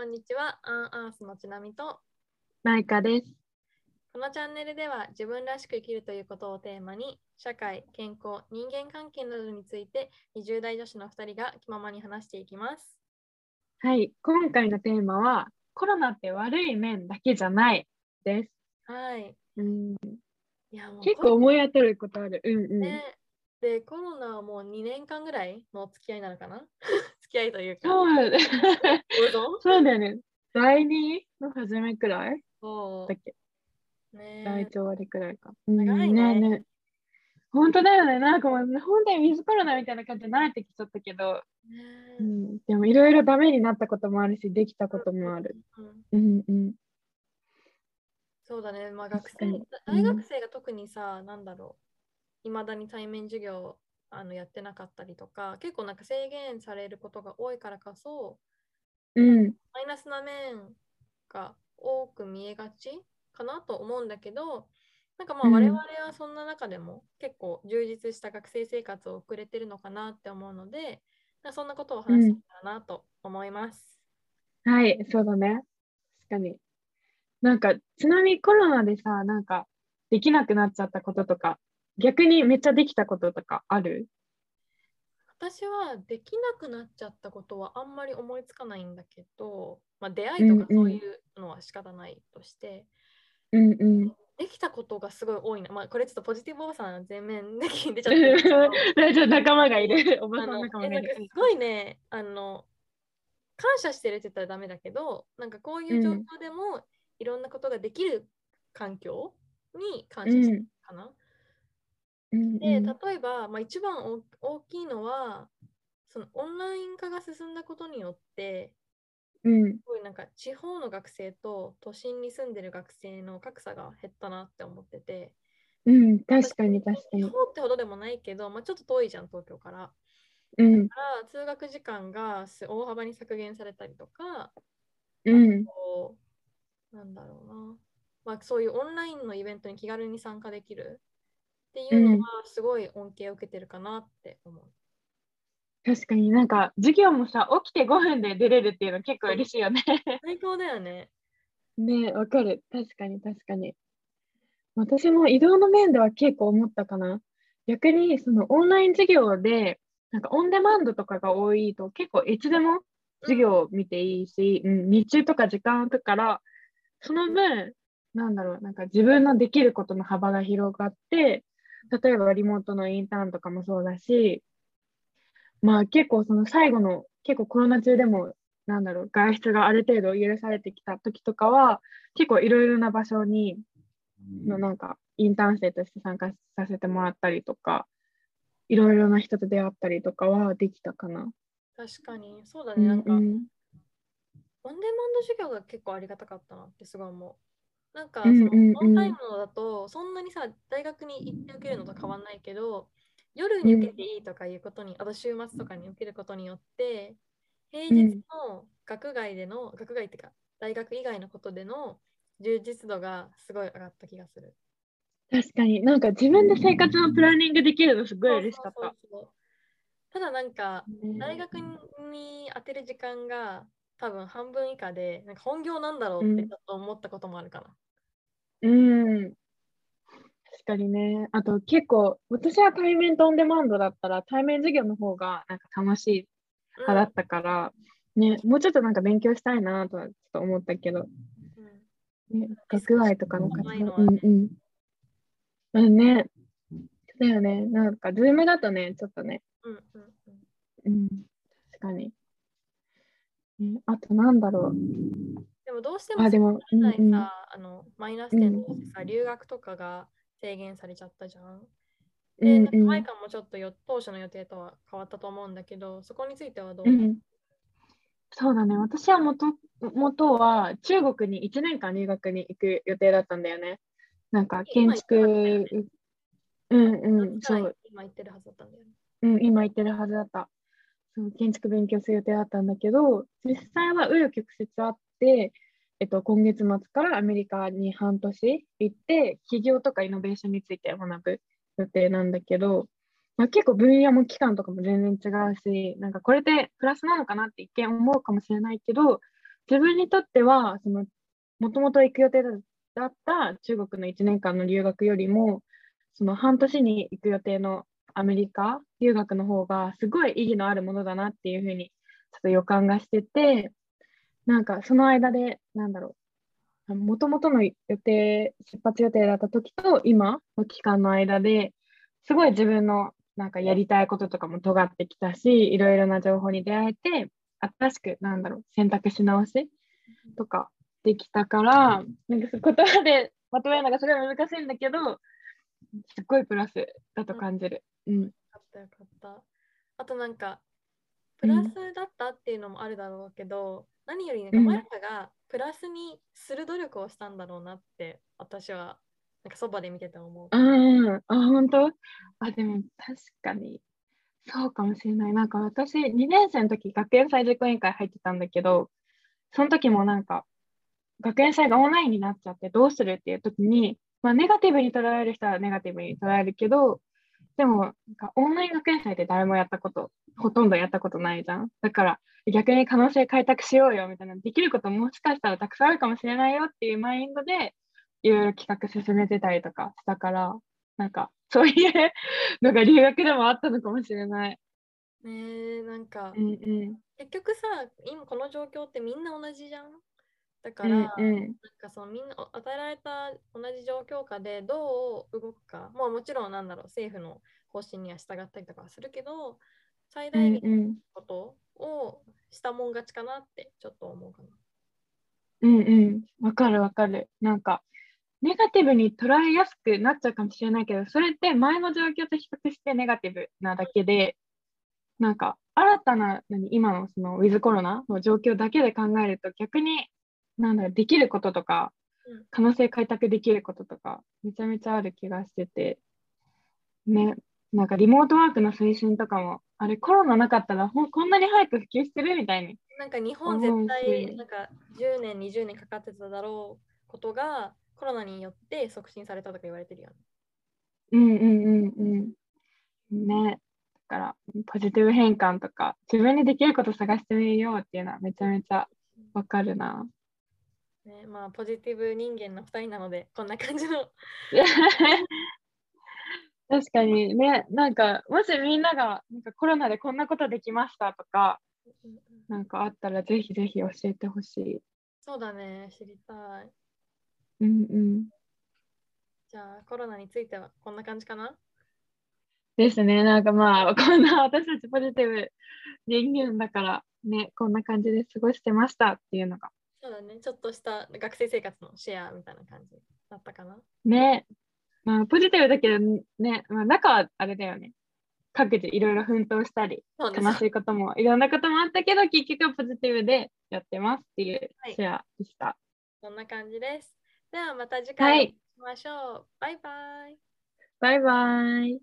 こんにちは。アンアースのちなみと、マイカです。このチャンネルでは自分らしく生きるということをテーマに、社会、健康、人間関係などについて20代女子の2人が気ままに話していきます。はい、今回のテーマは、コロナって悪い面だけじゃないです。はい。うん、いやもう結構思い当たることある。うんうん。ね。で、コロナはもう2年間ぐらいの付き合いなのかな？合いというか。そうそうだよね。第二の初めくらいそだっけ、ね第一終わりくらいか。長いねうんね本当だよね。なんかもう本当にウィズコロナみたいな感じで慣れてきちゃったけど、うん、でもいろいろダメになったこともあるし、できたこともある。うんうんうん。そうだね、まあ学生、大学生が特にさ、なんだろう、いまだに対面授業あのやってなかったりとか、結構なんか制限されることが多いからこそ、うんマイナスな面が多く見えがちかなと思うんだけど、なんかまあうん我々はそんな中でも結構充実した学生生活を送れてるのかなって思うので、まあそんなことを話してたらなと思います。はい、そうだね。確かに。なんか、ちなみにコロナでさ、なんか、できなくなっちゃったこととか、逆にめっちゃできたこととかある？私はできなくなっちゃったことはあんまり思いつかないんだけど、まあ、出会いとかそういうのは仕方ないとして、うんうん。できたことがすごい多いな。まあ、これちょっとポジティブおばさん全面的に出ちゃってるけど大丈夫、仲間がいる。おばさん仲間がいる。すごいね、あの、感謝してるって言ったらダメだけど、なんかこういう状況でもいろんなことができる環境に感謝してるかな。うんで、うん。例えば、まあ、一番大大きいのは、そのオンライン化が進んだことによって、うん。すごいなんか地方の学生と都心に住んでる学生の格差が減ったなって思ってて、うん、確かに確か地に。方ってほどでもないけど、まあ、ちょっと遠いじゃん、東京から。うん。だから通学時間がす大幅に削減されたりとか、うん。こうなんだろうな、まあ、そういうオンラインのイベントに気軽に参加できるっていうのはすごい恩恵を受けてるかなって思う。確かになんか、授業もさ、起きて5分で出れるっていうの結構嬉しいよね。最高だよね。ねえ、わかる。確かに確かに。私も移動の面では結構思ったかな。逆にそのオンライン授業で、なんかオンデマンドとかが多いと結構いつでも授業を見ていいし、うん、日中とか時間空くから、その分、なんだろう、なんか自分のできることの幅が広がって、例えばリモートのインターンとかもそうだし、まあ結構その最後の、結構コロナ中でも、なんだろう、外出がある程度許されてきた時とかは、結構いろいろな場所に、のなんかインターン生として参加させてもらったりとか、いろいろな人と出会ったりとかはできたかな。確かに、そうだね。うんなんか、うんオンデマンド授業が結構ありがたかったなってすごい思う。なんか、そのオンラインのだと、そんなにさ、大学に行って受けるのと変わんないけど、夜に受けていいとかいうことに、あと週末とかに受けることによって、平日の学外での、学外っていうか、大学以外のことでの充実度がすごい上がった気がする。確かになんか自分で生活のプランニングできるのすごい嬉しかった。そうそうそうただなんか、ね大学に当てる時間が多分半分以下で、なんか本業なんだろうってうんちょっと思ったこともあるかな。うん。確かにね。あと結構、私は対面とオンデマンドだったら、対面授業の方がなんか楽しい派だったから、ね、もうちょっとなんか勉強したいなとはちょっと思ったけど、うんね、学外とかの活動。ないのはねうんうん。うんね。だよね。なんか、ズームだとね、ちょっとね、うんうんうんうん、確かに。ね、あとなんだろう。でもどうしてもあ、でも、うんうん、あのマイナス点とさ、留学とかが制限されちゃったじゃん。うで、んなんか前もちょっとよ当初の予定とは変わったと思うんだけど、そこについてはどう、うん、そうだね。私は元元は中国に1年間留学に行く予定だったんだよね。なんか建築、うんうん、そそうう、今言ってるはずだったんだよね。うん、今行ってるはずだった。そう建築勉強する予定だったんだけど、実際は紆余曲折あって、えっと、今月末からアメリカに半年行って、起業とかイノベーションについて学ぶ予定なんだけど、まあ、結構分野も期間とかも全然違うし、なんかこれでプラスなのかなって一見思うかもしれないけど、自分にとっては、その、もともと行く予定だった中国の1年間の留学よりも、その半年に行く予定のアメリカ留学の方がすごい意義のあるものだなっていうふうにちょっと予感がしてて、なんかその間で、なんだろう、もともとの予定、出発予定だった時と今の期間の間ですごい自分のなんかやりたいこととかも尖ってきたし、いろいろな情報に出会えて、新しく、なんだろう、選択し直しとかできたから、なんか言葉でまとめるのがすごい難しいんだけど、すっごいプラスだと感じる。うん。よかったよかった。あとなんか、プラスだったっていうのもあるだろうけど、うん、何よりなんかマヤがプラスにする努力をしたんだろうなって私はなんかそばで見てて思う。うん、あ、本当？あ、でも確かにそうかもしれない。なんか私、2年生の時、学園祭実行委員会入ってたんだけど、その時もなんか、学園祭がオンラインになっちゃってどうするっていう時に、まあ、ネガティブに捉える人はネガティブに捉えるけど、でも、なんかオンライン学園祭って誰もやったこと、ほとんどやったことないじゃん。だから、逆に可能性開拓しようよみたいな、できることもしかしたらたくさんあるかもしれないよっていうマインドで、いろいろ企画進めてたりとかしたから、なんか、そういうのが留学でもあったのかもしれない。ねえ、なんか、うんうん、結局さ、今この状況ってみんな同じじゃん？だから、うんうん、なんかそのみんな与えられた同じ状況下でどう動くか、もうもちろんなんだろう、政府の方針には従ったりとかするけど、最大限のことをしたもん勝ちかなってちょっと思うかな。うんうん、わかるわかる。なんか、ネガティブに捉えやすくなっちゃうかもしれないけど、それって前の状況と比較してネガティブなだけで、なんか新たな何今のそのウィズコロナの状況だけで考えると逆になんだろうできることとか、可能性開拓できることとかめちゃめちゃある気がしてて、ね、なんかリモートワークの推進とかも、あれコロナなかったらほこんなに早く普及してるみたいに。なんか日本絶対なんか10年、20年かかってただろうことがコロナによって促進されたとか言われてるよね。うんうんうんうん。ね。だから、ポジティブ変換とか、自分にできること探してみようっていうのはめちゃめちゃわかるな。ね、まあ、ポジティブ人間の2人なので、こんな感じの。確かにね、なんか、もしみんながなんかコロナでこんなことできましたとか、なんかあったらぜひぜひ教えてほしい。そうだね、知りたい。うんうん。じゃあコロナについてはこんな感じかな？ですね。なんかまあ、こんな私たちポジティブ人間だからね、こんな感じで過ごしてましたっていうのが。そうだね。ちょっとした学生生活のシェアみたいな感じだったかな。ね。まあ、ポジティブだけどね、まあ、中はあれだよね。各自いろいろ奮闘したり、悲しいこともいろんなこともあったけど、結局はポジティブでやってますっていうシェアでした。はい、そんな感じです。ではまた次回お会いしましょう。はい、バイバイ。バイバイ。